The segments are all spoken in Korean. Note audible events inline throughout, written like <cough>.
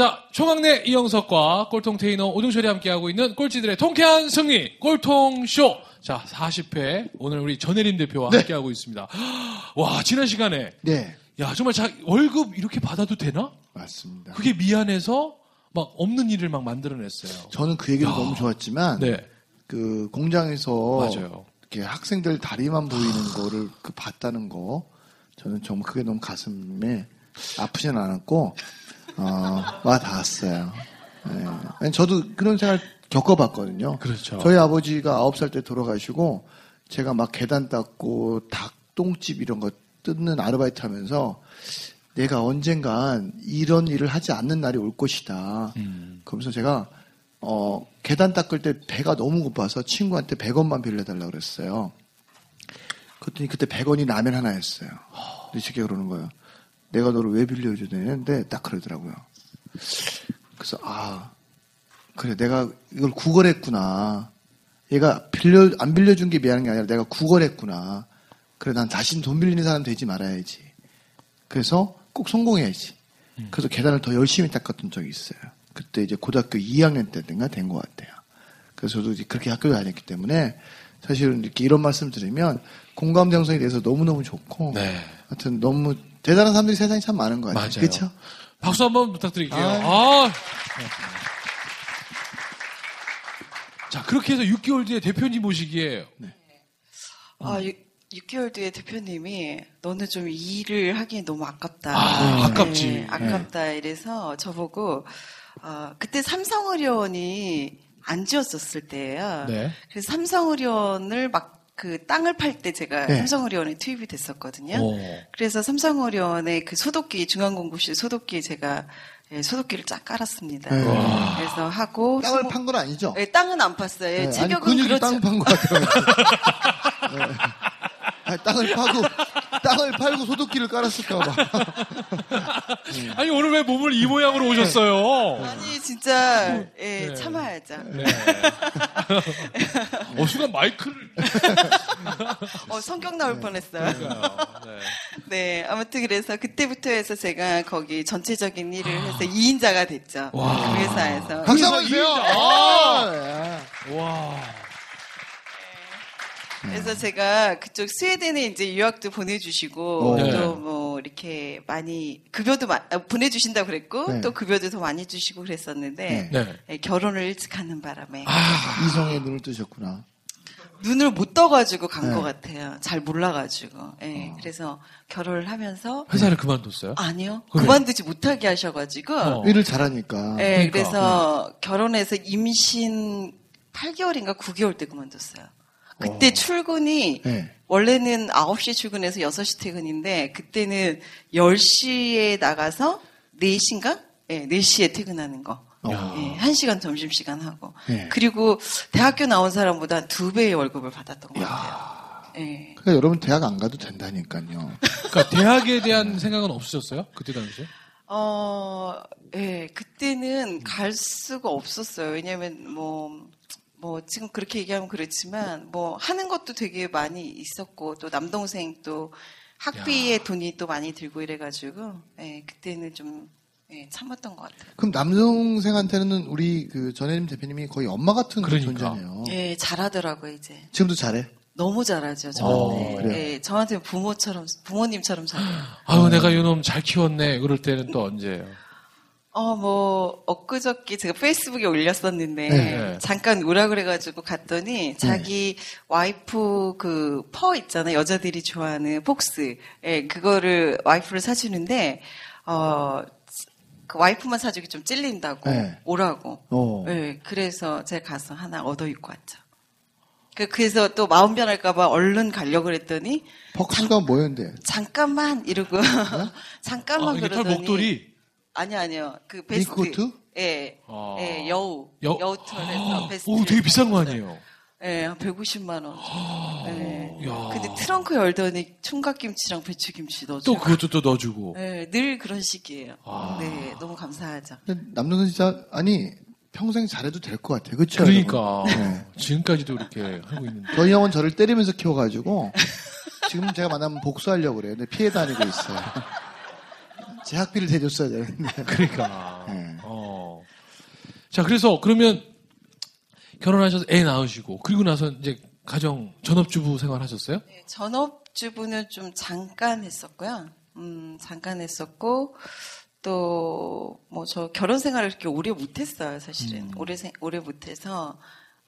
자, 총학내 이영석과 꼴통 테이너 오동철이 함께하고 있는 꼴찌들의 통쾌한 승리 꼴통쇼. 자, 40회 오늘 우리 전혜림 대표와 함께하고 있습니다. 와, 지난 시간에 네, 야, 정말 자, 월급 이렇게 받아도 되나? 맞습니다. 그게 미안해서 막 없는 일을 막 만들어냈어요. 저는 그 얘기도 야. 너무 좋았지만 네, 그 공장에서 맞아요. 이렇게 학생들 다리만 보이는 거를 그 봤다는 거 저는 정말 그게 너무 가슴에 아프진 않았고 어, 와 닿았어요. 예. 아니, 저도 그런 생활 겪어봤거든요. 그렇죠. 저희 아버지가 아홉 살 때 돌아가시고 제가 막 계단 닦고 닭똥집 이런 거 뜯는 아르바이트 하면서 내가 언젠간 이런 일을 하지 않는 날이 올 것이다. 음. 그러면서 제가 어, 계단 닦을 때 배가 너무 고파서 친구한테 100원만 빌려달라고 그랬어요. 그랬더니 그때 100원이 라면 하나였어요. 근데 이 새끼가 그러는 거예요. 내가 너를 왜 빌려줘야 되는데 딱 그러더라고요. 그래서 아 그래 내가 이걸 구걸했구나. 얘가 빌려 안 빌려준 게 미안한 게 아니라 내가 구걸했구나. 그래 난 다신 돈 빌리는 사람 되지 말아야지. 그래서 꼭 성공해야지. 그래서 계단을 더 열심히 닦았던 적이 있어요. 그때 이제 고등학교 2학년 때인가 된 것 같아요. 그래서 저도 그렇게 학교를 다녔기 때문에 사실은 이렇게 이런 말씀 드리면 공감 형성이 돼서 너무너무 좋고 네. 하여튼 너무 대단한 사람들이 세상에 참 많은 것 같아요. 맞아요. 그렇죠? 박수 한번 부탁드릴게요. 아. 자, 그렇게 해서 6개월 뒤에 대표님 모시기에 아, 6, 개월 뒤에 대표님이 너는 좀 일을 하기엔 너무 아깝다. 아, 아깝지. 네, 아깝다. 이래서 저보고 어, 그때 삼성의료원이 안 지었었을 때예요. 네. 그래서 삼성의료원을 막 그 땅을 팔 때 제가 네. 삼성의료원에 투입이 됐었거든요. 어. 그래서 삼성의료원의 그 소독기 중앙공구실 소독기에 제가 예, 소독기를 쫙 깔았습니다. 네. 그래서 하고 땅을 판 건 아니죠? 예, 땅은 안 팠어요. 예, 네, 아니 체격은 근육이 그렇죠. 땅을 판것 같아요. <laughs> 네. 아니, 땅을 파고 땅을 팔고 소독기를 깔았을까봐. <laughs> 아니, 오늘 왜 몸을 이 모양으로 오셨어요? 아니 진짜 예, 네. 참아야죠. 네. <laughs> 어, 순간 마이크를. 어, 성격 나올 뻔했어요. 네. 네, 아무튼 그래서 그때부터 해서 제가 거기 전체적인 일을 해서 2인자가 됐죠. 와. 그 회사에서. 박수 한번 주세요. 아, 예. 와. 그래서 제가 그쪽 스웨덴에 이제 유학도 보내주시고 네. 또뭐 이렇게 많이 급여도 마- 아, 보내주신다고 그랬고 네. 또 급여도 더 많이 주시고 그랬었는데 네. 네. 예, 결혼을 일찍 하는 바람에 아, 이성의 눈을 뜨셨구나. 눈을 못 떠가지고 간 네. 것 같아요. 잘 몰라가지고. 예, 그래서 결혼을 하면서 회사를 그만뒀어요? 아니요 그래. 그만두지 못하게 하셔가지고 어. 일을 잘하니까. 네, 그러니까. 그래서 결혼해서 임신 8개월인가 9개월 때 그만뒀어요. 그때 어. 출근이 네. 원래는 9시 출근해서 6시 퇴근인데 그때는 10시에 나가서 4시인가? 네, 4시에 퇴근하는 거. 어. 네, 1시간 점심시간 하고. 네. 그리고 대학교 나온 사람보다 두 배의 월급을 받았던 것 같아요. 네. 그러니까 여러분 대학 안 가도 된다니까요. 그러니까 대학에 대한 생각은 없으셨어요? 그때 당시에? 어, 예, 그때는 갈 수가 없었어요. 왜냐면, 뭐, 뭐, 지금 그렇게 얘기하면 그렇지만, 뭐, 하는 것도 되게 많이 있었고, 또 남동생 또 학비에 돈이 또 많이 들고 이래가지고, 예, 그때는 좀, 예, 참았던 것 같아요. 그럼 남동생한테는 우리 그 전혜림 대표님이 거의 엄마 같은 그러니까. 존재네요. 예, 잘하더라고요, 이제. 지금도 잘해. 너무 잘하죠, 어, 저한테. 그래요? 예, 저한테 부모처럼, 부모님처럼 잘해요. 아유, 내가 이놈 잘 키웠네. 그럴 때는 또 언제예요? 어, 뭐, 엊그저께 제가 페이스북에 올렸었는데, 네. 잠깐 오라 그래가지고 갔더니, 자기 와이프 그 fur 있잖아요. 여자들이 좋아하는 fox. 예, 그거를 와이프를 사주는데, 어, 그 와이프만 사주기 좀 찔린다고, 네. 오라고. 어. 예, 그래서 제가 가서 하나 얻어 입고 왔죠. 그- 그래서 또 마음 변할까봐 얼른 가려고 그랬더니, fox가 뭐였는데? 잠깐만 이러고, <laughs> 잠깐만 아, 그러더니, 목도리. 아니요, 아니요. 그 vest. 밍크코트? 예. 아. 예, 여우. 여- 여... 우털에서 vest. 오, 되게 비싼 거 아니에요? 예, 한 150만 원. 예. 야. 근데 트렁크 열더니 총각김치랑 배추김치 또 넣어주고. 그것도 또 넣어주고. 예, 늘 그런 식이에요. 아. 네, 너무 감사하죠. 남동생 진짜 아니 평생 잘해도 될 것 같아요. 그렇죠? 그러니까 네. <laughs> 지금까지도 이렇게 하고 있는데. 저희 형은 저를 때리면서 키워가지고 지금 제가 만나면 복수하려고 그래요. 근데 피해 다니고 있어요. <laughs> 제 학비를 대줬어야 되는데. <laughs> 그러니까. 네. 어. 자, 그래서 그러면 결혼하셔서 애 낳으시고 그리고 나서 이제 가정 전업주부 생활하셨어요? 네, 전업주부는 좀 잠깐 했었고요. 음, 잠깐 했었고, 또, 뭐, 저 결혼 생활을 그렇게 오래 못했어요, 사실은. 음. 오래, 생- 오래 못해서,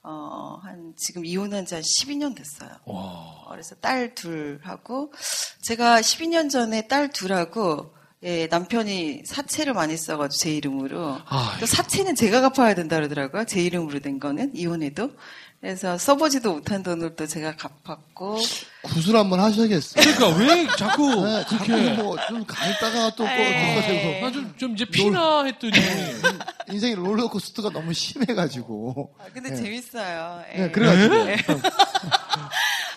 어, 한, 지금 이혼한 지 한 12년 됐어요. 와. 어, 그래서 딸 둘하고, 제가 12년 전에 딸 둘하고, 예, 남편이 사채를 많이 써가지고 제 이름으로. 아, 또 사채는 제가 갚아야 된다 그러더라고요. 제 이름으로 된 거는, 이혼해도. 그래서 써보지도 못한 돈을 또 제가 갚았고, 구슬 한번 하셔야겠어요. 그러니까 왜 자꾸 네, 자꾸 그렇게 뭐좀 가다가 또 에이. 꺼지고 나좀 좀 이제 피나 했더니 <laughs> 인생이 롤러코스터가 너무 심해가지고. 아, 근데 네. 재밌어요. 예. 네, 그래가지고. <laughs>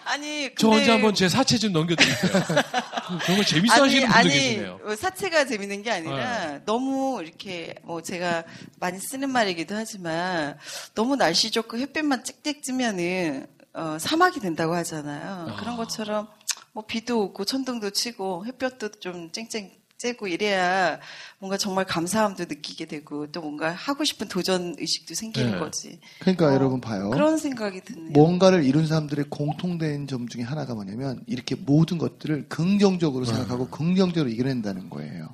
아니, 저 근데- 언제 한번 제 사채 좀 넘겨드릴게요. <laughs> 정말 재밌어 하시는 분도 계시네요. 어, 사채가 재밌는 게 아니라 너무 이렇게 뭐 제가 많이 쓰는 말이기도 하지만 너무 날씨 좋고 햇빛만 찍찍 찌면은 어, 사막이 된다고 하잖아요. 아. 그런 것처럼 뭐 비도 오고 천둥도 치고 햇볕도 좀 쨍쨍 쬐고 이래야 뭔가 정말 감사함도 느끼게 되고 또 뭔가 하고 싶은 도전 의식도 생기는 네. 거지. 그러니까 어, 여러분 봐요. 그런 생각이 드네요. 뭔가를 이룬 사람들의 공통된 점 중에 하나가 뭐냐면 이렇게 모든 것들을 긍정적으로 생각하고 긍정적으로 이겨낸다는 거예요.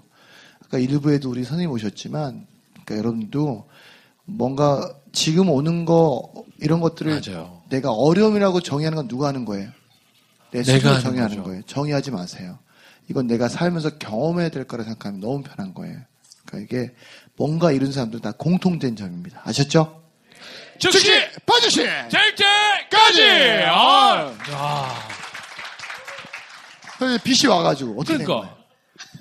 아까 일부에도 우리 선생님 오셨지만 그러니까 여러분도 뭔가 지금 오는 거 이런 것들을 맞아요. 내가 어려움이라고 정의하는 건 누가 하는 거예요? 내 스스로 하는 정의하는 거죠. 거예요. 정의하지 마세요. 이건 내가 살면서 경험해야 될 거라 생각하면 너무 편한 거예요. 그러니까 이게 뭔가 이룬 사람들 다 공통된 점입니다. 아셨죠? 즉시 반드시 될 때까지. 아, 야. 그래서 빛이 와가지고 어떻게 된 그러니까.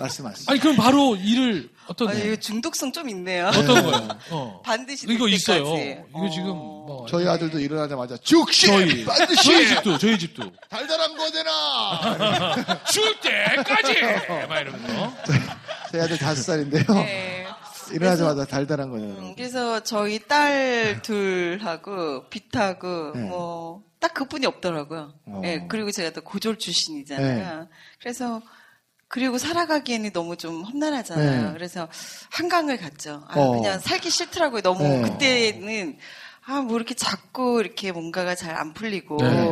말씀하시죠. 아니 그럼 바로 일을 어떤 아, 이거 중독성 좀 있네요. 어떤 거예요? <laughs> 어. 반드시 이거 될 있어요. 때까지. 이거 어. 지금 뭐 저희 아들도 일어나자마자 즉시 저희 반드시 저희 집도 저희 집도 달달한 거 되나 줄 <laughs> 때까지 막 이러면서 제 아들 다섯 살인데요 네. <laughs> 일어나자마자 달달한 거예요 음, 그래서 저희 딸 둘하고 빛하고 네. 뭐딱 그뿐이 없더라고요. 어. 예, 그리고 제가 또 고졸 출신이잖아요. 그래서 그리고 살아가기에는 너무 좀 험난하잖아요. 네. 그래서 한강을 갔죠. 아, 어. 그냥 살기 싫더라고요. 너무 네. 그때는 아, 뭐 이렇게 자꾸 이렇게 뭔가가 잘 안 풀리고 네.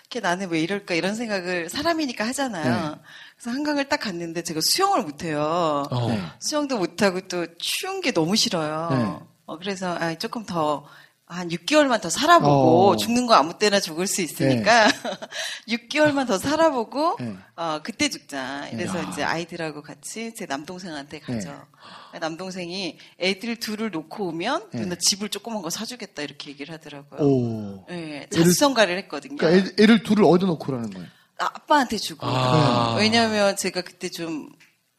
이렇게 나는 왜 이럴까 이런 생각을 사람이니까 하잖아요. 네. 그래서 한강을 딱 갔는데 제가 수영을 못 해요. 어. 네. 수영도 못 하고 또 추운 게 너무 싫어요. 네. 어, 그래서 아, 조금 더 한 6개월만 더 살아보고 어. 죽는 거 아무 때나 죽을 수 있으니까 <laughs> 6개월만 더 살아보고 네. 어, 그때 죽자. 이래서 야. 이제 아이들하고 같이 제 남동생한테 가죠. 네. 남동생이 애들 둘을 놓고 오면 네. 누나 집을 조그만 거 사주겠다 이렇게 얘기를 하더라고요. 오 네, 애를- 자수성가를 했거든요. 그러니까 애, 애를 둘을 어디 놓고 라는 거예요 아, 아빠한테 주고. 아. 왜냐면 제가 그때 좀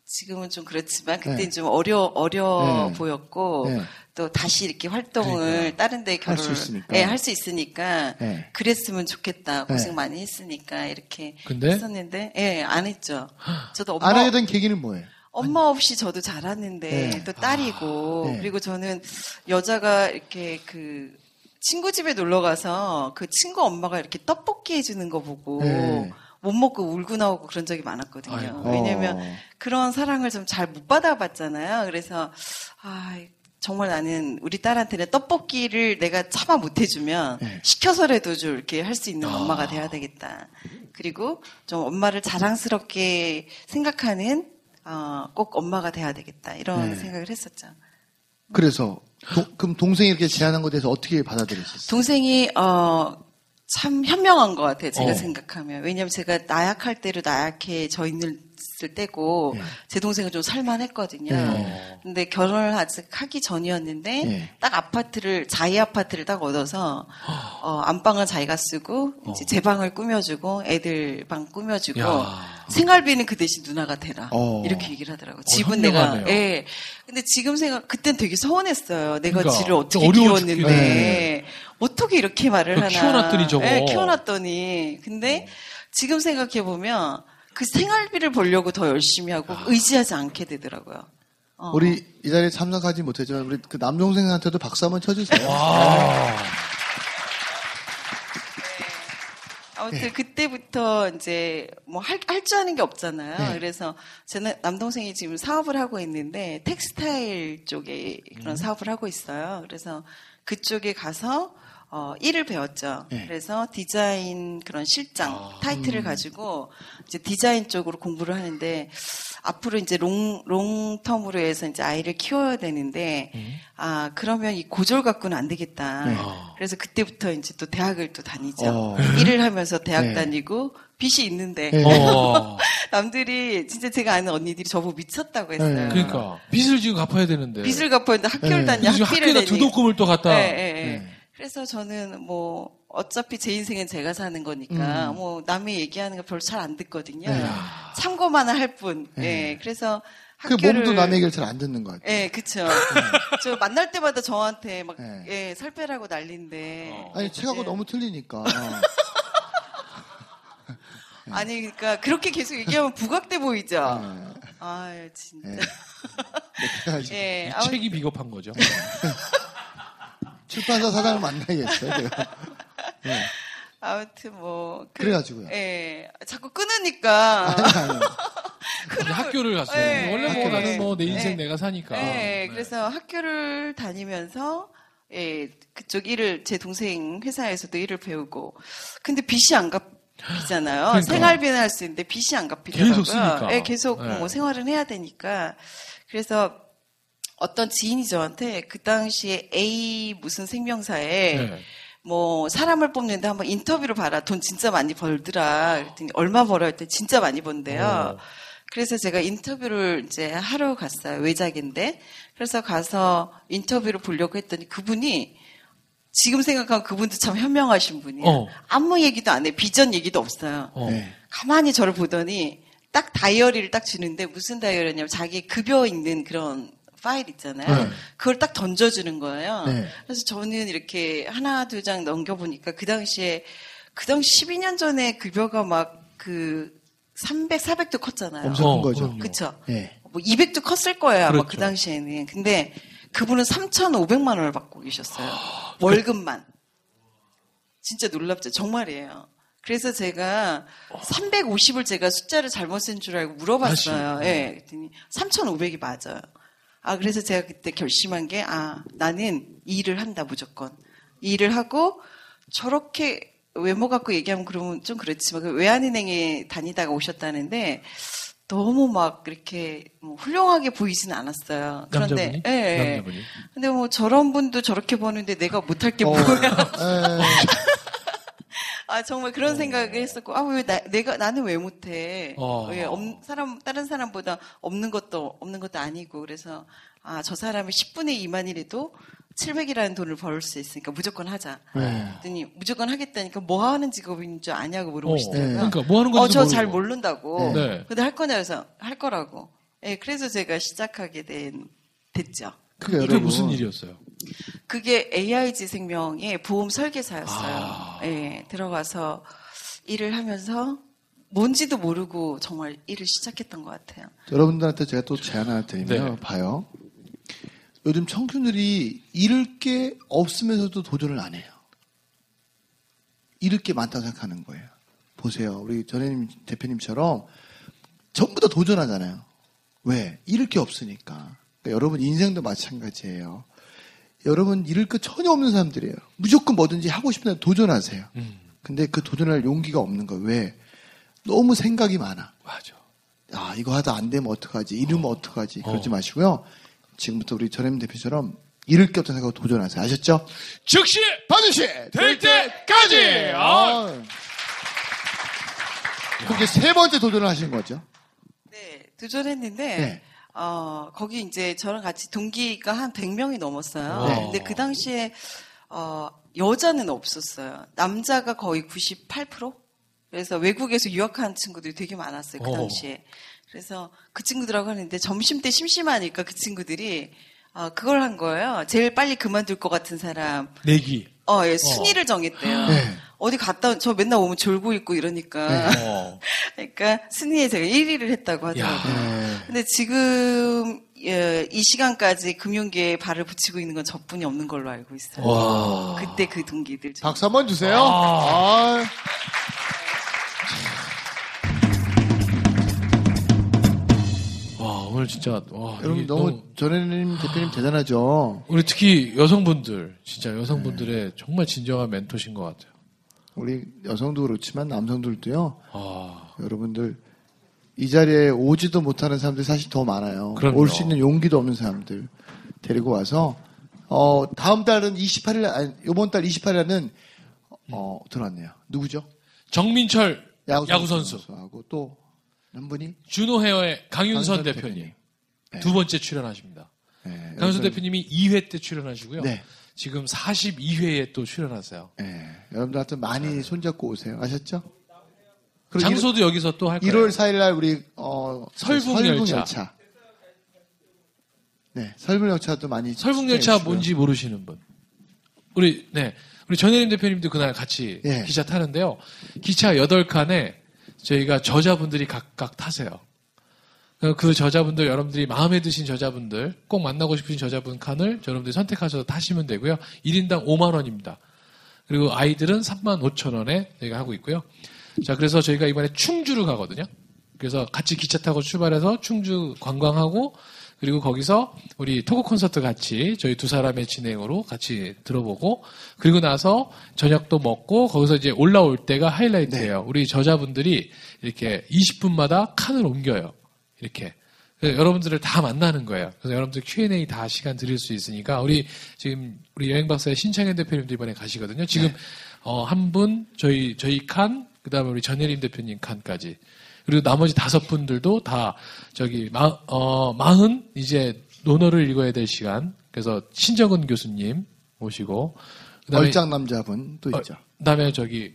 지금은 좀 그렇지만 그때 네. 는좀 어려 어려 네. 보였고 네. 또 다시 이렇게 활동을 다른 데할 결혼 수 있으니까. 네, 할수 있으니까 네. 그랬으면 좋겠다 고생 네. 많이 했으니까 이렇게 근데? 했었는데 예, 안 했죠. 저도 엄마 안 하게 된 계기는 뭐예요? 엄마 없이 저도 자랐는데 네. 또 딸이고 아, 네. 그리고 저는 여자가 이렇게 그 친구 집에 놀러 가서 그 친구 엄마가 이렇게 떡볶이 해주는 거 보고 네. 못 먹고 울고 나오고 그런 적이 많았거든요. 아이고. 왜냐면 어. 그런 사랑을 좀 잘 못 받아봤잖아요. 그래서 아 정말 나는 우리 딸한테는 떡볶이를 내가 차마 못 해주면 네. 시켜서라도 좀 이렇게 할 수 있는 아. 엄마가 돼야 되겠다. 그리고 좀 엄마를 자랑스럽게 생각하는 어, 꼭 엄마가 돼야 되겠다 이런 네. 생각을 했었죠. 그래서 도- 그럼 동생이 이렇게 제안한 것에 대해서 어떻게 받아들였었어요? 동생이 어, 참 현명한 것 같아요. 제가 어. 생각하면 왜냐하면 제가 나약할 때로 나약해져 있 을 때고 네. 제 동생은 좀 살만했거든요. 네. 근데 결혼을 아직 하기 전이었는데 네. 딱 아파트를 자기 아파트를 딱 얻어서 <gasps> 어, 안방은 자기가 쓰고 이제 제 방을 꾸며주고 애들 방 꾸며주고 야. 생활비는 그 대신 누나가 대라 어. 이렇게 얘기를 하더라고. 집은 현명하네요. 내가 예. 근데 지금 생각 그땐 되게 서운했어요. 내가 그러니까, 지를 어떻게 키웠는데 죽겠네. 어떻게 이렇게 말을 하나. 키워놨더니 저거. 예, 키워놨더니 근데 지금 생각해 보면 그 생활비를 벌려고 더 열심히 하고 의지하지 않게 되더라고요. 어. 우리 이 자리에 참석하지 못했지만 우리 그 남동생한테도 박수 한번 쳐주세요. 와. 아무튼 네. 그때부터 이제 뭐 할 할 줄 아는 게 없잖아요. 네. 그래서 저는 남동생이 지금 사업을 하고 있는데 textile 쪽에 그런 음. 사업을 하고 있어요. 그래서 그쪽에 가서 어, 일을 배웠죠. 네. 그래서 디자인 그런 실장 아, 타이틀을 음. 가지고 이제 디자인 쪽으로 공부를 하는데 앞으로 이제 long, long-term으로 해서 이제 아이를 키워야 되는데 아, 그러면 이 고졸 갖고는 안 되겠다. 음. 네. 그래서 그때부터 이제 또 대학을 또 다니죠. 어. 일을 하면서 대학 네. 다니고 빚이 있는데 네. 어. <laughs> 남들이 진짜 제가 아는 언니들이 저보고 미쳤다고 했어요. 네. 그러니까 빚을 지금 갚아야 되는데. 빚을 갚아야 되는데 학교를 네. 다니 그래서 지금 학비를 학교에다 내니. 두독금을 또 갖다. 네. 그래서 저는 뭐 어차피 제 인생은 제가 사는 거니까 음. 뭐 남이 얘기하는 거 별로 잘 안 듣거든요. 네. 참고만 할 뿐. 네. 예. 그래서 그 학교를 몸도 남의 얘기를 잘 안 듣는 것 같아요. 예, 그쵸. 저 만날 때마다 저한테 막, 네. 예, 살 빼라고 난리인데. 아니 책하고 이제- 너무 틀리니까. <laughs> 아니, 그러니까, 그렇게 계속 얘기하면 부각돼 보이죠? 네. 아유, 진짜. 네. 예, 책이 비겁한 거죠. <laughs> 출판사 사장을 만나야겠어요. 제가. <laughs> 네. 아무튼 뭐. 그- 그래가지고요. 예. 자꾸 끊으니까. 아니, 아니. 이제 <laughs> 학교를 갔어요. 예, 원래 뭐 예, 나는 뭐내 인생 예. 내가 사니까. 예, 네. 그래서 학교를 다니면서 예, 그쪽 일을 제 동생 회사에서도 일을 배우고 근데 빚이 안 갚이잖아요. 그러니까. 생활비는 할 수 있는데 빚이 안 갚이더라고요. 계속 쓰니까. 예, 계속 네. 뭐 생활은 해야 되니까 그래서 어떤 지인이 저한테 그 당시에 A 무슨 생명사에 네. 뭐 사람을 뽑는데 한번 인터뷰를 봐라. 돈 진짜 많이 벌더라. 그랬더니 얼마 벌어요? 했더니 진짜 많이 번대요. 어. 그래서 제가 인터뷰를 이제 하러 갔어요. 외작인데. 그래서 가서 인터뷰를 보려고 했더니 그분이 지금 생각하면 그분도 참 현명하신 분이에요. 어. 아무 얘기도 안 해. 비전 얘기도 없어요. 어. 네. 가만히 저를 보더니 딱 다이어리를 딱 주는데 무슨 다이어리냐면 자기 급여 있는 그런 파일 있잖아요. 네. 그걸 딱 던져주는 거예요. 네. 그래서 저는 이렇게 하나 두 장 넘겨보니까 그 당시에 그 당시 12년 전에 급여가 막 그 300, 400도 컸잖아요. 엄청 어, 큰 거죠. 그럼요. 그쵸? 네. 뭐 200도 컸을 거예요, 아마 그렇죠. 그 당시에는. 근데 그분은 3,500만 원을 받고 계셨어요. <gasps> 월급만. 진짜 놀랍죠? 정말이에요. 그래서 제가 350을 제가 숫자를 잘못 쓴 줄 알고 물어봤어요. 예. 그랬더니 3,500이 맞아요. 아, 그래서 제가 그때 결심한 게, 아, 나는 이 일을 한다, 무조건. 이 일을 하고, 저렇게 외모 갖고 얘기하면 그러면 좀 그렇지만, 그 외환은행에 다니다가 오셨다는데, 너무 막 이렇게 뭐 훌륭하게 보이지는 않았어요. 그런데, 남자분이? 예, 예. 남자분이. 근데 뭐 저런 분도 저렇게 보는데 내가 못할 게 어, 뭐야. 에, 아 정말 그런 생각을 했었고 아왜 내가 나는 왜 못해 어. 왜 없- 사람 다른 사람보다 없는 것도 없는 것도 아니고 그래서 아 저 사람이 10분의 2만이라도 700이라는 돈을 벌 수 있으니까 무조건 하자. 네. 그랬더니 무조건 하겠다니까 뭐 하는 직업인 줄 아냐고 어. 물어보시더라고요. 그러니까 뭐 하는 건지 어, 저 잘 모른다고. 네. 근데 할 거냐 그래서 할 거라고. 예, 그래서 제가 시작하게 된 됐죠. 그게 그게 여러분 무슨 일이었어요? 그게 AIG 생명의 보험 설계사였어요. 아. 예, 들어가서 일을 하면서 뭔지도 모르고 정말 일을 시작했던 것 같아요. 여러분들한테 제가 또 제안 하나 드리면 네. 봐요. 요즘 청춘들이 잃을 게 없으면서도 도전을 안 해요. 잃을 게 많다고 생각하는 거예요. 보세요. 우리 전혜님 대표님처럼 전부 다 도전하잖아요. 왜? 잃을 게 없으니까. 그러니까 여러분 인생도 마찬가지예요. 여러분 잃을 거 전혀 없는 사람들이에요. 무조건 뭐든지 하고 싶다면 도전하세요. 음, 근데 그 도전할 용기가 없는 거예요. 왜? 너무 생각이 많아. 맞아. 아, 이거 하다 안 되면 어떡하지? 이러면 어. 떡하지 어. 그러지 마시고요. 지금부터 우리 전혜민 대표처럼 잃을 게 없다는 생각으로 도전하세요. 아셨죠? 즉시 반드시 될 때까지! 아. 그게 세 번째 도전을 하신 거죠? 네, 도전했는데 네. 어, 거기 이제 저랑 같이 동기가 한 100명이 넘었어요. 네. 근데 그 당시에 어, 여자는 없었어요. 남자가 거의 98%? 그래서 외국에서 유학한 친구들이 되게 많았어요. 그 어. 당시에. 그래서 그 친구들하고 하는데 점심 때 심심하니까 그 친구들이 어, 그걸 한 거예요. 제일 빨리 그만둘 것 같은 사람. 내기. 어, 예, 순위를 정했대요. 네. 어디 갔다, 온- 저 맨날 오면 졸고 있고 이러니까. 어. <laughs> 그러니까 순위에 제가 1위를 했다고 하더라고요. 네. 근데 지금 예, 이 시간까지 금융계에 발을 붙이고 있는 건 저뿐이 없는 걸로 알고 있어요. 와. 그때 그 동기들 중. 박수 한번 주세요. 아. 아. 와, 오늘 진짜, 와. 여러분 이게 너무 전혜님 대표님 대단하죠. 우리 특히 여성분들, 진짜 여성분들의 정말 진정한 멘토신 것 같아요. 우리 여성도 그렇지만 남성들도요. 아, 여러분들 이 자리에 오지도 못하는 사람들이 사실 더 많아요. 올 수 있는 용기도 없는 사람들 데리고 와서 어 다음 달은 28일 아니 이번 달 28일에는 어 들어왔네요. 누구죠? 정민철 야구, 야구 선수, 하고 또 한 분이 준호 헤어의 강윤선 강윤선 대표님. 대표님. 네. 두 번째 출연하십니다. 네, 강윤선 여러분, 대표님이 2회 때 출연하시고요. 네. 지금 42회에 또 출연하세요. 네, 여러분들 하여튼 많이 손잡고 오세요. 아셨죠? 장소도 여기서 또 할 거예요. 1월 4일 날 우리 어 설북 열차. 열차. 네, 설북 열차도 많이 설북열차 추천해 뭔지 모르시는 분. 우리, 네. 우리 전혜림 대표님도 그날 같이 예. 기차 타는데요. 기차 8칸에 저희가 저자분들이 각각 타세요. 그- 그 저자분들, 여러분들이 마음에 드신 저자분들, 꼭 만나고 싶으신 저자분 칸을 여러분들이 선택하셔서 타시면 되고요. 1인당 5만 원입니다. 그리고 아이들은 3만 5천 원에 저희가 하고 있고요. 자, 그래서 저희가 이번에 충주를 가거든요. 그래서 같이 기차 타고 출발해서 충주 관광하고 그리고 거기서 우리 토크 콘서트 같이 저희 두 사람의 진행으로 같이 들어보고 그리고 나서 저녁도 먹고 거기서 이제 올라올 때가 하이라이트예요. 우리 저자분들이 이렇게 20분마다 칸을 옮겨요. 이렇게. 여러분들을 다 만나는 거예요. 그래서 여러분들 Q&A 다 시간 드릴 수 있으니까 우리 지금 우리 여행 박사의 신창현 대표님도 이번에 가시거든요. 지금 어, 한 분 저희 저희 칸 그 다음에 우리 전예림 대표님 칸까지 그리고 나머지 다섯 분들도 다 저기 마, 어, 마흔 이제 논어를 읽어야 될 시간. 그래서 신정은 교수님 모시고 그다음에 얼짱 남자분 또 어, 있죠. 그다음에 저기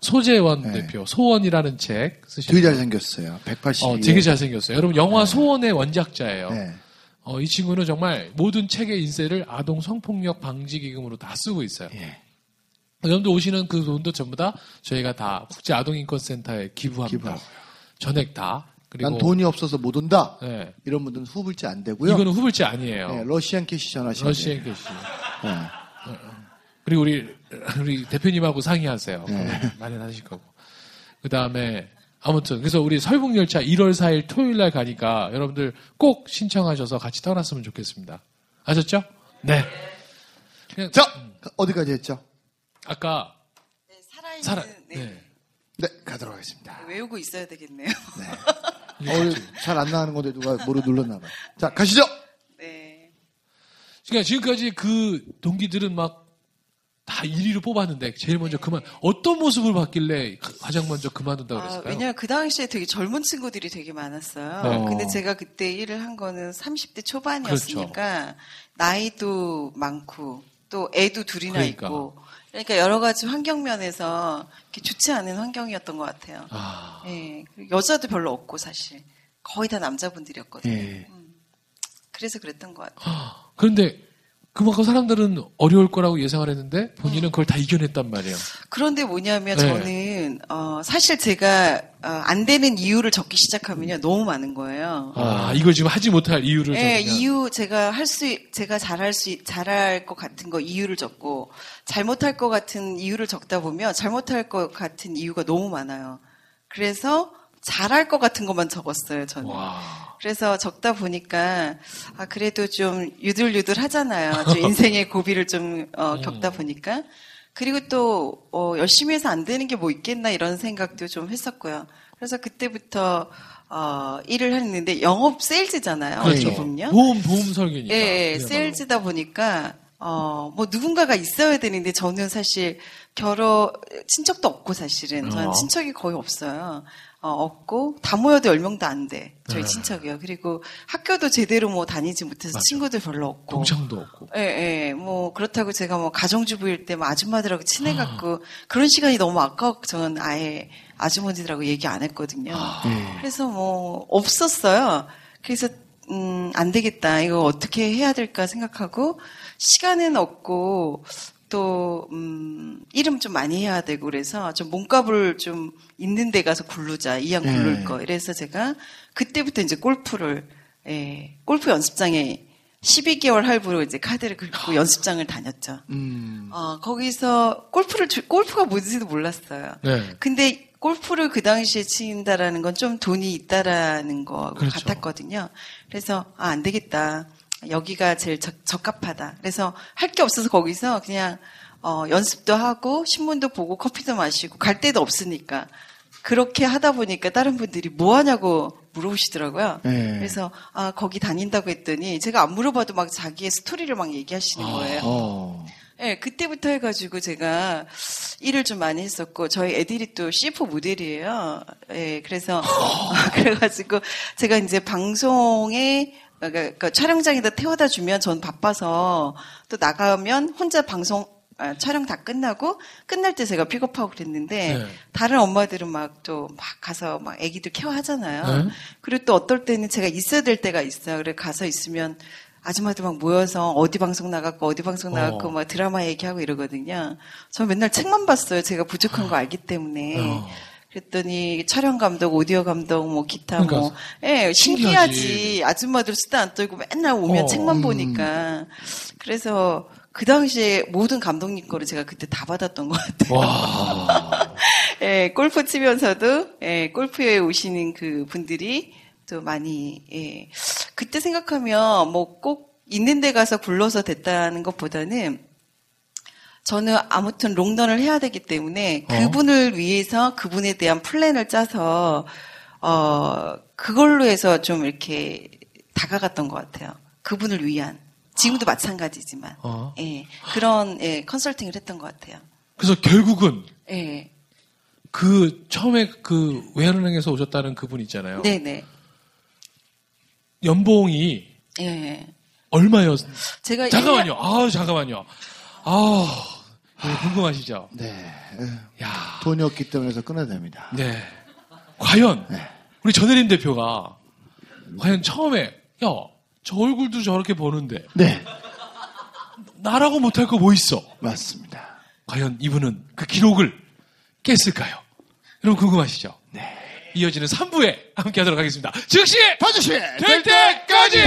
소재원 네. 대표 소원이라는 책 쓰신 되게 분. 잘생겼어요. 180. 어, 되게 잘 생겼어요. 여러분 영화 소원의 원작자예요. 네. 어, 이 친구는 정말 모든 책의 인세를 아동 성폭력 방지 기금으로 다 쓰고 있어요. 예. 여러분들 오시는 그 돈도 전부 다 저희가 다 국제 아동 인권 센터에 기부합니다. 기부하고요. 전액 다. 그리고 난 돈이 없어서 못 온다. 네. 이런 분들은 후불제 안 되고요. 이거는 후불제 아니에요. 네, 러시앤캐시 전화하시면 러시앤 돼요. 캐시. 네. 그리고 우리 우리 대표님하고 상의하세요. 네. 마련하실 거고. 그 다음에 아무튼 그래서 우리 설국열차 1월 4일 토요일 날 가니까 여러분들 꼭 신청하셔서 같이 떠났으면 좋겠습니다. 아셨죠? 네. 그냥 자, 어디까지 했죠? 아까 네, 살아있는 살아. 네. 네. 네, 가도록 하겠습니다. 외우고 있어야 되겠네요. <laughs> 어, 잘안 나가는 건데 누가 뭐로 눌렀나 봐요. 자, 가시죠. 네. 그러니까 지금까지 그 동기들은 막 다 1위로 뽑았는데 제일 먼저 그만 어떤 모습을 봤길래 가장 먼저 그만둔다고 아, 그랬을까요? 왜냐면 그 당시에 되게 젊은 친구들이 되게 많았어요. 네. 근데 제가 그때 일을 한 거는 30대 초반이었으니까 그렇죠. 나이도 많고 또 애도 둘이나 그러니까. 있고 그러니까 여러 가지 환경 면에서 이렇게 좋지 않은 환경이었던 것 같아요. 아, 예, 여자도 별로 없고 사실 거의 다 남자분들이었거든요. 예. 그래서 그랬던 것 같아요. 그런데 그만큼 사람들은 어려울 거라고 예상을 했는데 본인은 그걸 다 이겨냈단 말이에요. 그런데 뭐냐면 네. 저는 어, 사실 제가 어, 안 되는 이유를 적기 시작하면요 너무 많은 거예요. 아, 이걸 지금 하지 못할 이유를 예, 적으면 이유 제가 할 수 제가 잘할 수 잘할 것 같은 거 이유를 적고 잘못할 것 같은 이유를 적다 보면 잘못할 것 같은 이유가 너무 많아요. 그래서 잘할 것 같은 것만 적었어요, 저는. 와. 그래서 적다 보니까 아 그래도 좀 유들유들 하잖아요. 좀 인생의 <laughs> 고비를 좀 어, 겪다 보니까 그리고 또 어, 열심히 해서 안 되는 게 뭐 있겠나 이런 생각도 좀 했었고요. 그래서 그때부터 어, 일을 했는데 영업 세일즈잖아요. 그렇죠. 어떻게 보면. 보험 보험 설계니까. 예, 예. 세일즈다 보니까 어, 뭐 누군가가 있어야 되는데 저는 사실 결혼 친척도 없고 사실은 저는 어. 친척이 거의 없어요. 어, 없고 다 모여도 10명도 안 돼. 저희 네. 친척이요. 그리고 학교도 제대로 뭐 다니지 못해서 맞아. 친구들 별로 없고. 동창도 없고. 예, 예, 뭐, 그렇다고 제가 뭐, 가정주부일 때 뭐, 아줌마들하고 친해 갖고, 그런 시간이 너무 아까워, 저는 아예 아주머니들하고 얘기 안 했거든요. 예. 그래서 뭐, 없었어요. 그래서, 음, 안 되겠다. 이거 어떻게 해야 될까 생각하고, 시간은 없고, 또, 음, 이름 좀 많이 해야 되고, 그래서 좀 몸값을 좀 있는 데 가서 굴르자. 이왕 굴를 예. 거. 이래서 제가, 그때부터 이제 골프를, 예, 골프 연습장에 12개월 할부로 이제 카드를 긁고 연습장을 다녔죠. 음. 어, 거기서 골프를, 주- 골프가 뭔지도 몰랐어요. 네. 근데 골프를 그 당시에 친다라는 건 좀 돈이 있다라는 거 그렇죠. 같았거든요. 그래서, 아, 안 되겠다. 여기가 제일 적, 적합하다. 그래서 할 게 없어서 거기서 그냥, 어, 연습도 하고, 신문도 보고, 커피도 마시고, 갈 데도 없으니까. 그렇게 하다 보니까 다른 분들이 뭐 하냐고 물어보시더라고요. 네. 그래서, 아, 거기 다닌다고 했더니, 제가 안 물어봐도 막 자기의 스토리를 막 얘기하시는 거예요. 어. 네, 그때부터 해가지고 제가 일을 좀 많이 했었고, 저희 애들이 또 CF 모델이에요. 예, 그래서, <laughs> <laughs> 그래가지고 제가 이제 방송에, 그러니까 그 촬영장에다 태워다 주면 전 바빠서 또 나가면 혼자 방송, 아, 촬영 다 끝나고 끝날 때 제가 픽업하고 그랬는데 네. 다른 엄마들은 막 또막 가서 막 애기들 케어하잖아요. 네. 그리고 또 어떨 때는 제가 있어야 될 때가 있어요. 그래 가서 있으면 아줌마들 막 모여서 어디 방송 나갔고 어디 방송 나갔고 어. 막 드라마 얘기하고 이러거든요. 저 맨날 책만 봤어요. 제가 부족한 거 알기 때문에. 어. 그랬더니 촬영 감독, 오디오 감독, 뭐 기타 뭐, 그러니까 예, 신기하지. 신기하지. 아줌마들 수다 안 떨고 맨날 오면 어. 책만 음. 보니까. 그래서 그 당시에 모든 감독님 거를 제가 그때 다 받았던 것 같아요. 와. <laughs> 예, 골프 치면서도 예, 골프에 오시는 그 분들이 또 많이 예. 그때 생각하면 뭐 꼭 있는 데 가서 굴러서 됐다는 것보다는 저는 아무튼 롱런을 해야 되기 때문에 어. 그분을 위해서 그분에 대한 플랜을 짜서 어 그걸로 해서 좀 이렇게 다가갔던 것 같아요. 그분을 위한 지금도 마찬가지지만 어. 예, 그런 예, 컨설팅을 했던 것 같아요. 그래서 결국은 예, 그 처음에 그 외환은행에서 오셨다는 그분 있잖아요. 네네. 연봉이 예. 얼마였? 제가 잠깐만요. 아 잠깐만요. 아 궁금하시죠? 네. 에, 야, 돈이 없기 때문에 해서 끊어야 됩니다. 네. 과연 네. 우리 전혜림 대표가 과연 처음에 야, 저 얼굴도 저렇게 보는데 네. 나라고 못할 거 뭐 있어? 맞습니다. 과연 이분은 그 기록을 깼을까요? 여러분 궁금하시죠? 네. 이어지는 3부에 함께 하도록 하겠습니다. 즉시 반드시 될 때까지!